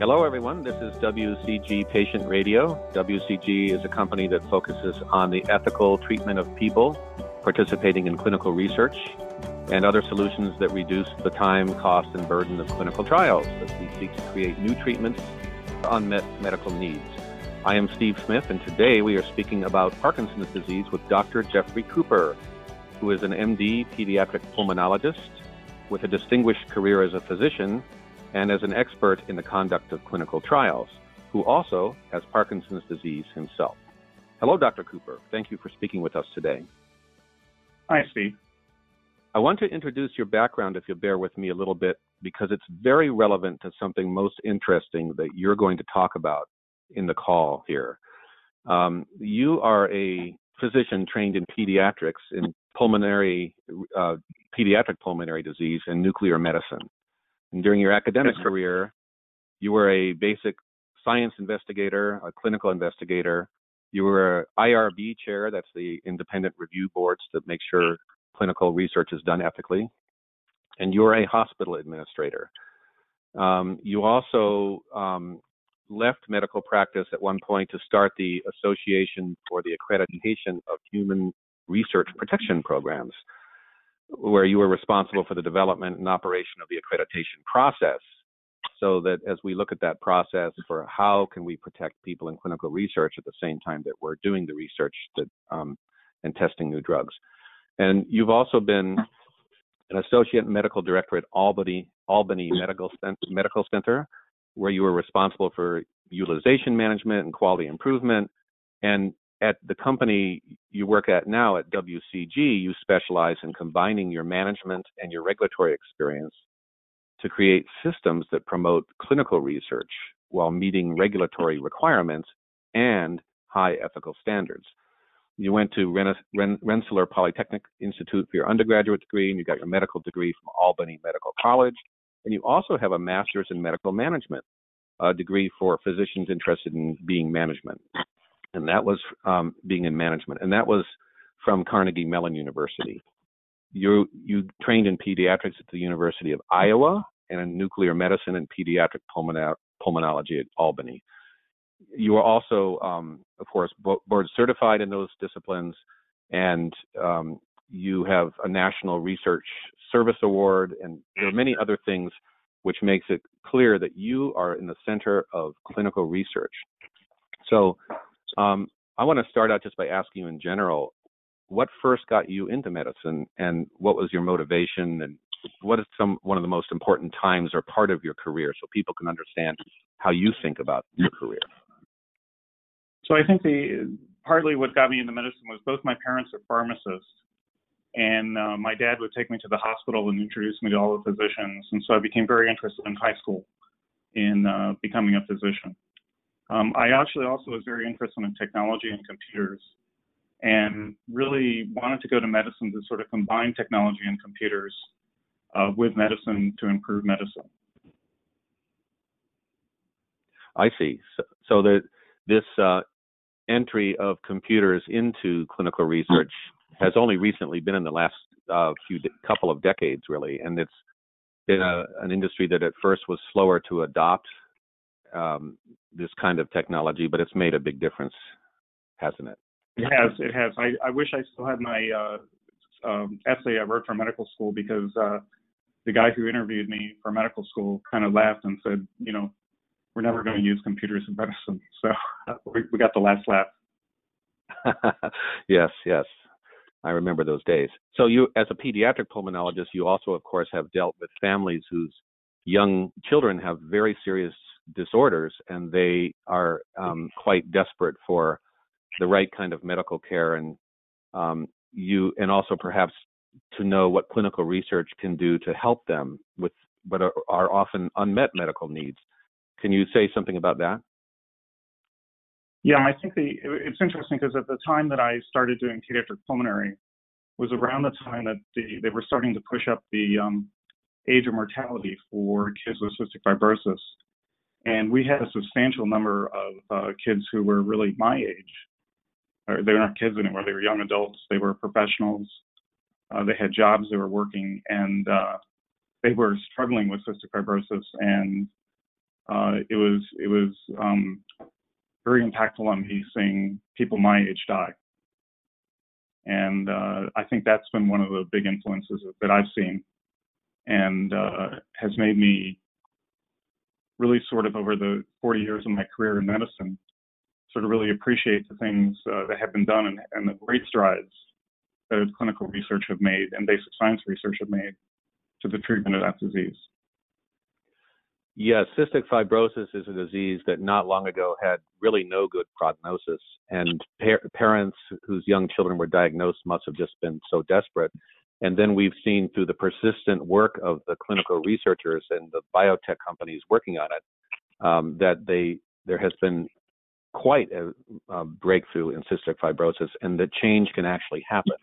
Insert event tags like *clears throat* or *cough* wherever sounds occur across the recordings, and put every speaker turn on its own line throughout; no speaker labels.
Hello, everyone. This is WCG Patient Radio. WCG is a company that focuses on the ethical treatment of people participating in clinical research and other solutions that reduce the time, cost, and burden of clinical trials as we seek to create new treatments for unmet medical needs. I am Steve Smith, and today we are speaking about Parkinson's disease with Dr. Jeffrey Cooper, who is an MD pediatric pulmonologist with a distinguished career as a physician and as an expert in the conduct of clinical trials, who also has Parkinson's disease himself. Hello, Dr. Cooper. Thank you for speaking with us today.
Hi, Steve.
I want to introduce your background, if you'll bear with me a little bit, because it's very relevant to something most interesting that you're going to talk about in the call here. Um, you are a physician trained in pediatrics in pulmonary, uh, pediatric pulmonary disease and nuclear medicine. And during your academic career, you were a basic science investigator, a clinical investigator. You were an IRB chair, that's the independent review boards that make sure clinical research is done ethically. And you were a hospital administrator. Um, you also um, left medical practice at one point to start the Association for the Accreditation of Human Research Protection Programs where you were responsible for the development and operation of the accreditation process so that as we look at that process for how can we protect people in clinical research at the same time that we're doing the research that, um, and testing new drugs. And you've also been an associate medical director at Albany Albany Medical Medical Center, where you were responsible for utilization management and quality improvement. And at the company you work at now at WCG, you specialize in combining your management and your regulatory experience to create systems that promote clinical research while meeting regulatory requirements and high ethical standards. You went to Rensselaer Polytechnic Institute for your undergraduate degree, and you got your medical degree from Albany Medical College. And you also have a master's in medical management, a degree for physicians interested in being management and that was um, being in management, and that was from Carnegie Mellon University. You you trained in pediatrics at the University of Iowa and in nuclear medicine and pediatric pulmonology at Albany. You are also, um, of course, board certified in those disciplines, and um, you have a National Research Service Award, and there are many other things which makes it clear that you are in the center of clinical research. So um, I want to start out just by asking you in general, what first got you into medicine, and what was your motivation, and what is some one of the most important times or part of your career, so people can understand how you think about your career.
So I think the partly what got me into medicine was both my parents are pharmacists, and uh, my dad would take me to the hospital and introduce me to all the physicians, and so I became very interested in high school in uh, becoming a physician. Um, I actually also was very interested in technology and computers and really wanted to go to medicine to sort of combine technology and computers uh, with medicine to improve medicine.
I see. So, so the, this uh, entry of computers into clinical research has only recently been in the last uh, few de- couple of decades, really, and it's been a, an industry that at first was slower to adopt um, this kind of technology, but it's made a big difference, hasn't it?
It has. It has. I, I wish I still had my uh, um, essay I wrote for medical school because uh, the guy who interviewed me for medical school kind of laughed and said, you know, we're never going to use computers in medicine. *laughs* So we, we got the last laugh. *laughs*
yes, yes. I remember those days. So you, as a pediatric pulmonologist, you also, of course, have dealt with families whose young children have very serious disorders, and they are um, quite desperate for the right kind of medical care, and um, you, and also perhaps to know what clinical research can do to help them with what are, are often unmet medical needs. Can you say something about that?
Yeah, I think the it's interesting because at the time that I started doing pediatric pulmonary was around the time that the, they were starting to push up the um, age of mortality for kids with cystic fibrosis. And we had a substantial number of uh, kids who were really my age. Or they were not kids anymore, they were young adults, they were professionals, uh, they had jobs, they were working, and uh, they were struggling with cystic fibrosis. And uh, it was it was um, very impactful on me seeing people my age die. And uh, I think that's been one of the big influences that I've seen. And uh, has made me really sort of over the 40 years of my career in medicine, sort of really appreciate the things uh, that have been done and, and, the great strides that clinical research have made and basic science research have made to the treatment of that disease.
Yes, cystic fibrosis is a disease that not long ago had really no good prognosis, and par- parents whose young children were diagnosed must have just been so desperate. And then we've seen through the persistent work of the clinical researchers and the biotech companies working on it um, that they there has been quite a, a, breakthrough in cystic fibrosis, and that change can actually happen.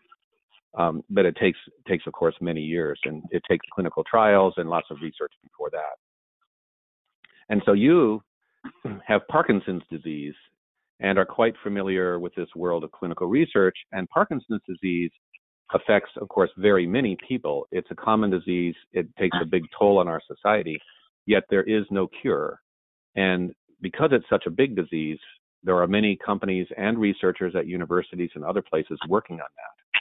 Um, but it takes takes of course many years, and it takes clinical trials and lots of research before that. And so you *clears throat* have Parkinson's disease and are quite familiar with this world of clinical research. And Parkinson's disease affects, of course, very many people. It's a common disease, it takes a big toll on our society, yet there is no cure. And because it's such a big disease, there are many companies and researchers at universities and other places working on that.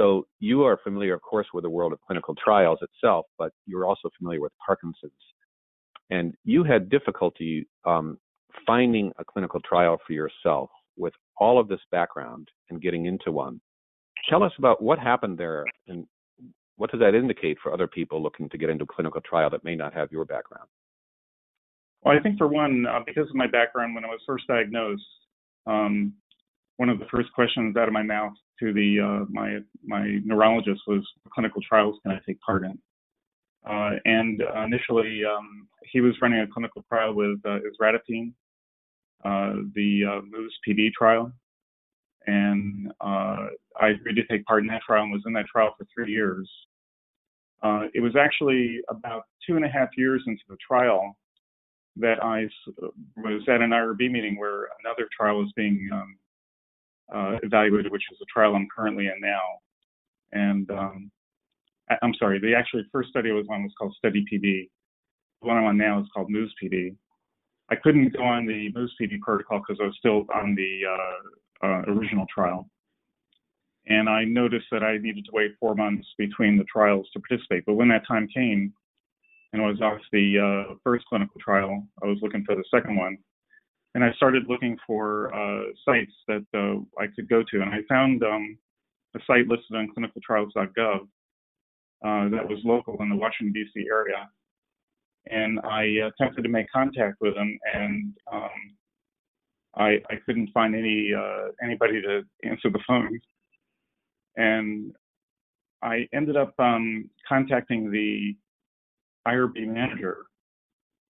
So you are familiar, of course, with the world of clinical trials itself, but you're also familiar with Parkinson's and you had difficulty um, finding a clinical trial for yourself with all of this background and getting into one. Tell us about what happened there and what does that indicate for other people looking to get into a clinical trial that may not have your background?
Well, I think for one, uh, because of my background, when I was first diagnosed, um, one of the first questions out of my mouth to the uh, my my neurologist was, "Clinical trials can I take part in?" Uh, and initially, um, he was running a clinical trial with uh, isradipine, uh, the uh, MOVES PD trial. And uh, I agreed to take part in that trial and was in that trial for three years. Uh, it was actually about two and a half years into the trial that I was at an IRB meeting where another trial was being um, uh, evaluated, which is a trial I'm currently in now. And um, I'm sorry, the actually first study I was on was called STEADY PD. The one I'm on now is called MOVES PD. I couldn't go on the MOVES PD protocol because I was still on the uh, uh, original trial. And I noticed that I needed to wait four months between the trials to participate. But when that time came, and I was off the uh, first clinical trial, I was looking for the second one. And I started looking for uh, sites that uh, I could go to. And I found um, a site listed on clinicaltrials.gov uh, that was local in the Washington, D.C. area. And I attempted to make contact with them, and um, I, I, couldn't find any uh, anybody to answer the phone. And I ended up um, contacting the IRB manager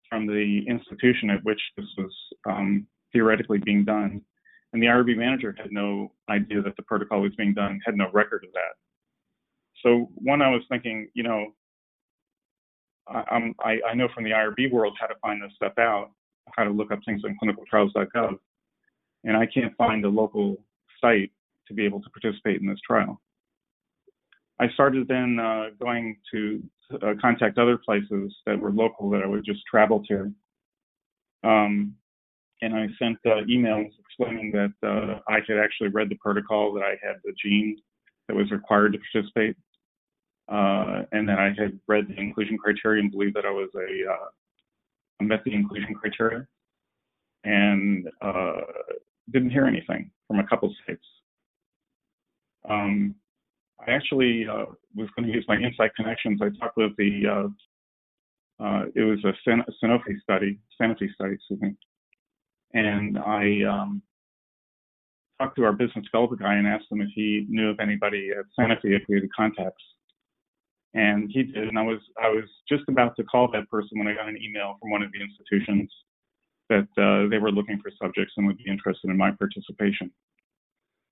from the institution at which this was um, theoretically being done. And the IRB manager had no idea that the protocol was being done, had no record of that. So one, I was thinking, you know, I, I, I know from the IRB world how to find this stuff out, how to look up things on clinicaltrials.gov, and I can't find a local site to be able to participate in this trial. I started then uh, going to uh, contact other places that were local that I would just travel to. Um, and I sent uh, emails explaining that uh, I had actually read the protocol, that I had the gene that was required to participate, uh, and that I had read the inclusion criteria and believed that I was a uh, met the inclusion criteria, and didn't hear anything from a couple states. Um, I actually uh, was going to use my inside connections. I talked with the uh, uh, it was a San- Sanofi study, Sanofi study, excuse me, and I um, talked to our business development guy and asked him if he knew of anybody at Sanofi if we had contacts and he did. And I was I was just about to call that person when I got an email from one of the institutions that uh, they were looking for subjects and would be interested in my participation.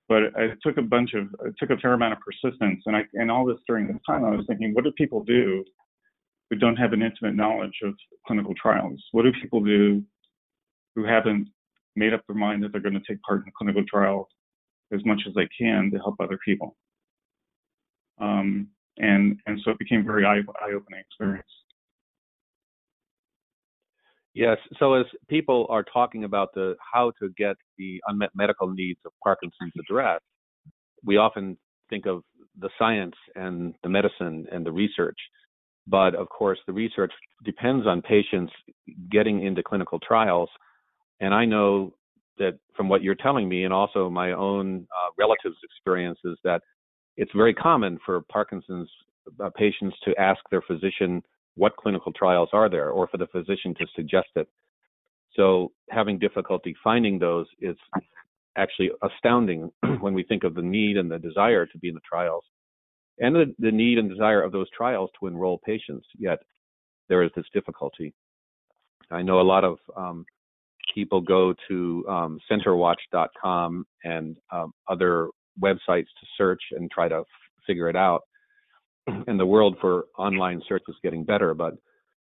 But it took a bunch of it took a fair amount of persistence, and I and all this during this time I was thinking, what do people do who don't have an intimate knowledge of clinical trials? What do people do who haven't made up their mind that they're going to take part in a clinical trial as much as they can to help other people? Um, and and so it became a very eye eye opening experience.
Yes. So as people are talking about the how to get the unmet medical needs of Parkinson's addressed, we often think of the science and the medicine and the research. But of course, the research depends on patients getting into clinical trials. And I know that from what you're telling me, and also my own uh, relatives' experiences, that it's very common for Parkinson's uh, patients to ask their physician what clinical trials are there, or for the physician to suggest it. So having difficulty finding those is actually astounding *clears throat* when we think of the need and the desire to be in the trials and the, the need and desire of those trials to enroll patients. Yet there is this difficulty. I know a lot of um, people go to um, centerwatch.com and um, other websites to search and try to f- figure it out. And the world for online search is getting better, but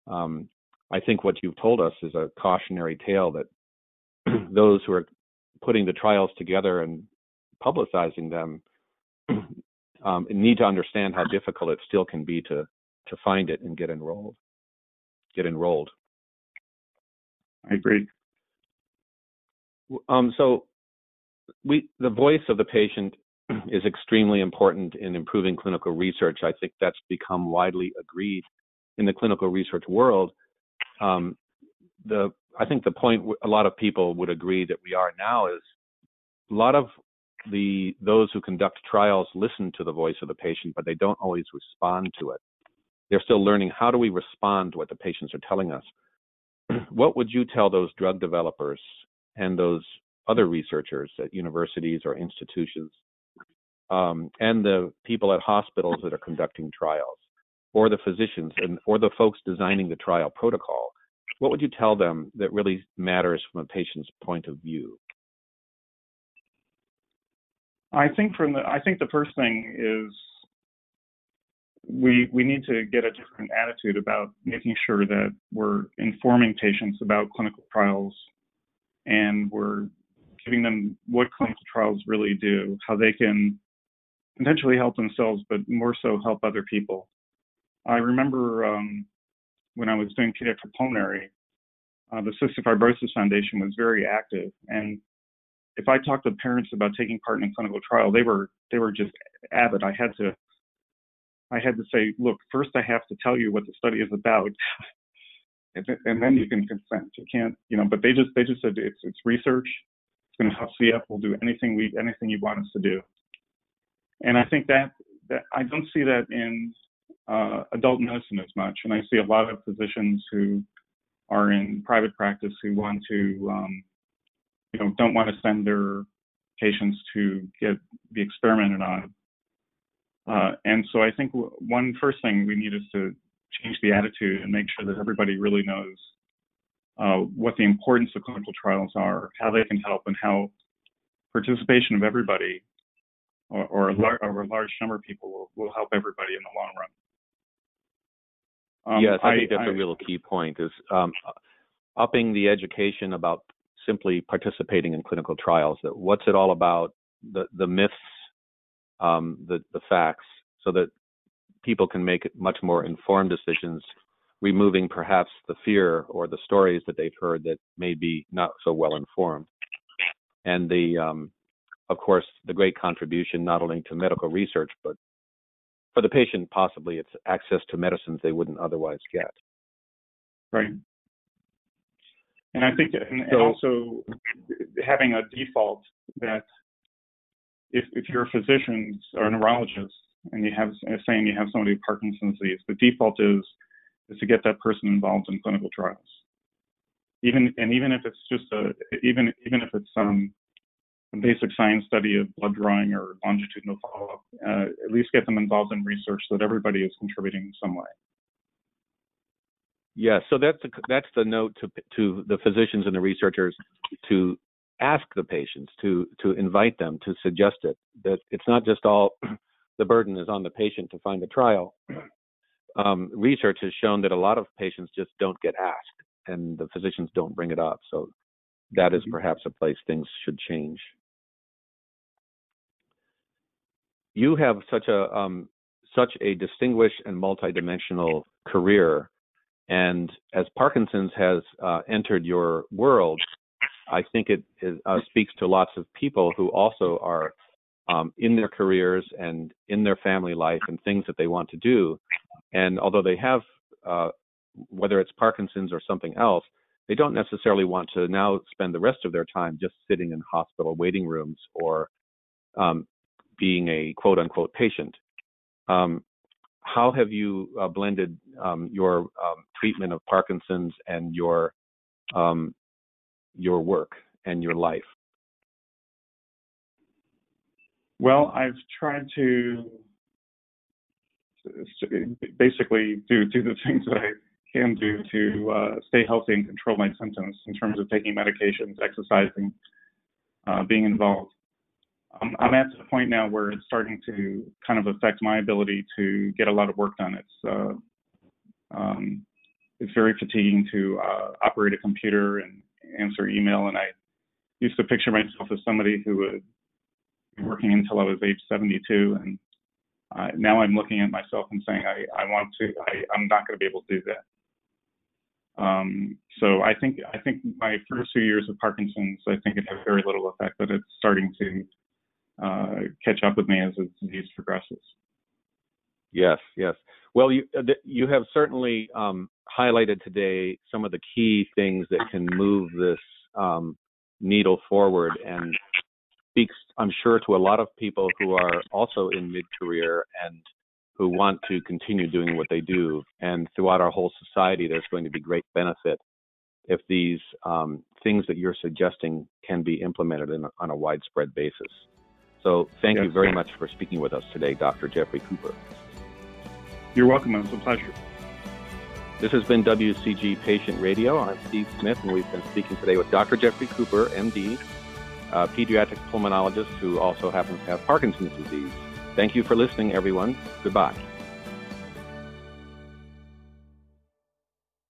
um, I think what you've told us is a cautionary tale that *clears throat* those who are putting the trials together and publicizing them *clears throat* um, need to understand how difficult it still can be to to find it and get enrolled. Get enrolled.
I agree.
Um, so we the voice of the patient is extremely important in improving clinical research. I think that's become widely agreed in the clinical research world. Um, the I think the point a lot of people would agree that we are now is a lot of the those who conduct trials listen to the voice of the patient, but they don't always respond to it. They're still learning how do we respond to what the patients are telling us. *clears throat* what would you tell those drug developers and those other researchers at universities or institutions, um, and the people at hospitals that are conducting trials, or the physicians and or the folks designing the trial protocol? What would you tell them that really matters from a patient's point of view?
I think from the I think the first thing is we we need to get a different attitude about making sure that we're informing patients about clinical trials and we're giving them what clinical trials really do, how they can potentially help themselves, but more so help other people. I remember um, when I was doing pediatric pulmonary, uh, the Cystic Fibrosis Foundation was very active, and if I talked to parents about taking part in a clinical trial, they were they were just avid. I had to I had to say, look, first I have to tell you what the study is about, *laughs* and, then you can consent. You can't, you know. But they just they just said it's it's research. It's going to help CF. We'll do anything we anything you want us to do. And I think that that I don't see that in uh, adult medicine as much, and I see a lot of physicians who are in private practice who want to um, you know don't want to send their patients to get be experimented on. Uh, and so I think one first thing we need is to change the attitude and make sure that everybody really knows uh, what the importance of clinical trials are, how they can help, and how participation of everybody or, or, a, lar- or a, large number of people will, will help everybody in the long
run. Um, yes, I, I, think that's I, a real key point is um, upping the education about simply participating in clinical trials. That what's it all about? The the myths, um, the the facts, so that people can make much more informed decisions, removing perhaps the fear or the stories that they've heard that may be not so well informed. And the um, of course the great contribution not only to medical research but for the patient possibly it's access to medicines they wouldn't otherwise get.
Right. And I think, and, and also having a default that if, if you're a physician or a neurologist and you have, saying you have somebody with Parkinson's disease, the default is is to get that person involved in clinical trials. Even and even if it's just a even even if it's um, a basic science study of blood drawing or longitudinal follow-up, uh, at least get them involved in research so that everybody is contributing in some way.
Yeah, so that's the, that's the note to to the physicians and the researchers to ask the patients to to invite them to suggest it that it's not just all *clears throat* the burden is on the patient to find a trial. Um, research has shown that a lot of patients just don't get asked, and the physicians don't bring it up. So that is mm-hmm. perhaps a place things should change. You have such a um, such a distinguished and multidimensional career And as Parkinson's has uh, entered your world, I think it, it uh, speaks to lots of people who also are um, in their careers and in their family life and things that they want to do. And although they have, uh, whether it's Parkinson's or something else, they don't necessarily want to now spend the rest of their time just sitting in hospital waiting rooms or um, being a quote unquote patient. Um, how have you uh, blended um, your um, treatment of Parkinson's and your um, your work and your life?
Well, I've tried to basically do do the things that I can do to uh, stay healthy and control my symptoms in terms of taking medications, exercising, uh, being involved. Um, I'm at the point now where it's starting to kind of affect my ability to get a lot of work done. It's uh, um, it's very fatiguing to uh, operate a computer and answer email, and I used to picture myself as somebody who would be working until I was age 72, and uh, now I'm looking at myself and saying I, I want to I, I'm not going to be able to do that. Um, so I think I think my first few years of Parkinson's, I think it had very little effect, but it's starting to uh, catch up with me as the disease progresses.
Yes, yes. Well, you uh, you have certainly um, highlighted today some of the key things that can move this um, needle forward, and speaks, I'm sure, to a lot of people who are also in mid-career and who want to continue doing what they do. And throughout our whole society, there's going to be great benefit if these um, things that you're suggesting can be implemented a, on a widespread basis. So thank yes, you very much for speaking with us today, Dr. Jeffrey Cooper.
You're welcome. It was a pleasure.
This has been WCG Patient Radio. I'm Steve Smith, and we've been speaking today with Dr. Jeffrey Cooper, MD, a pediatric pulmonologist who also happens to have Parkinson's disease. Thank you for listening, everyone. Goodbye.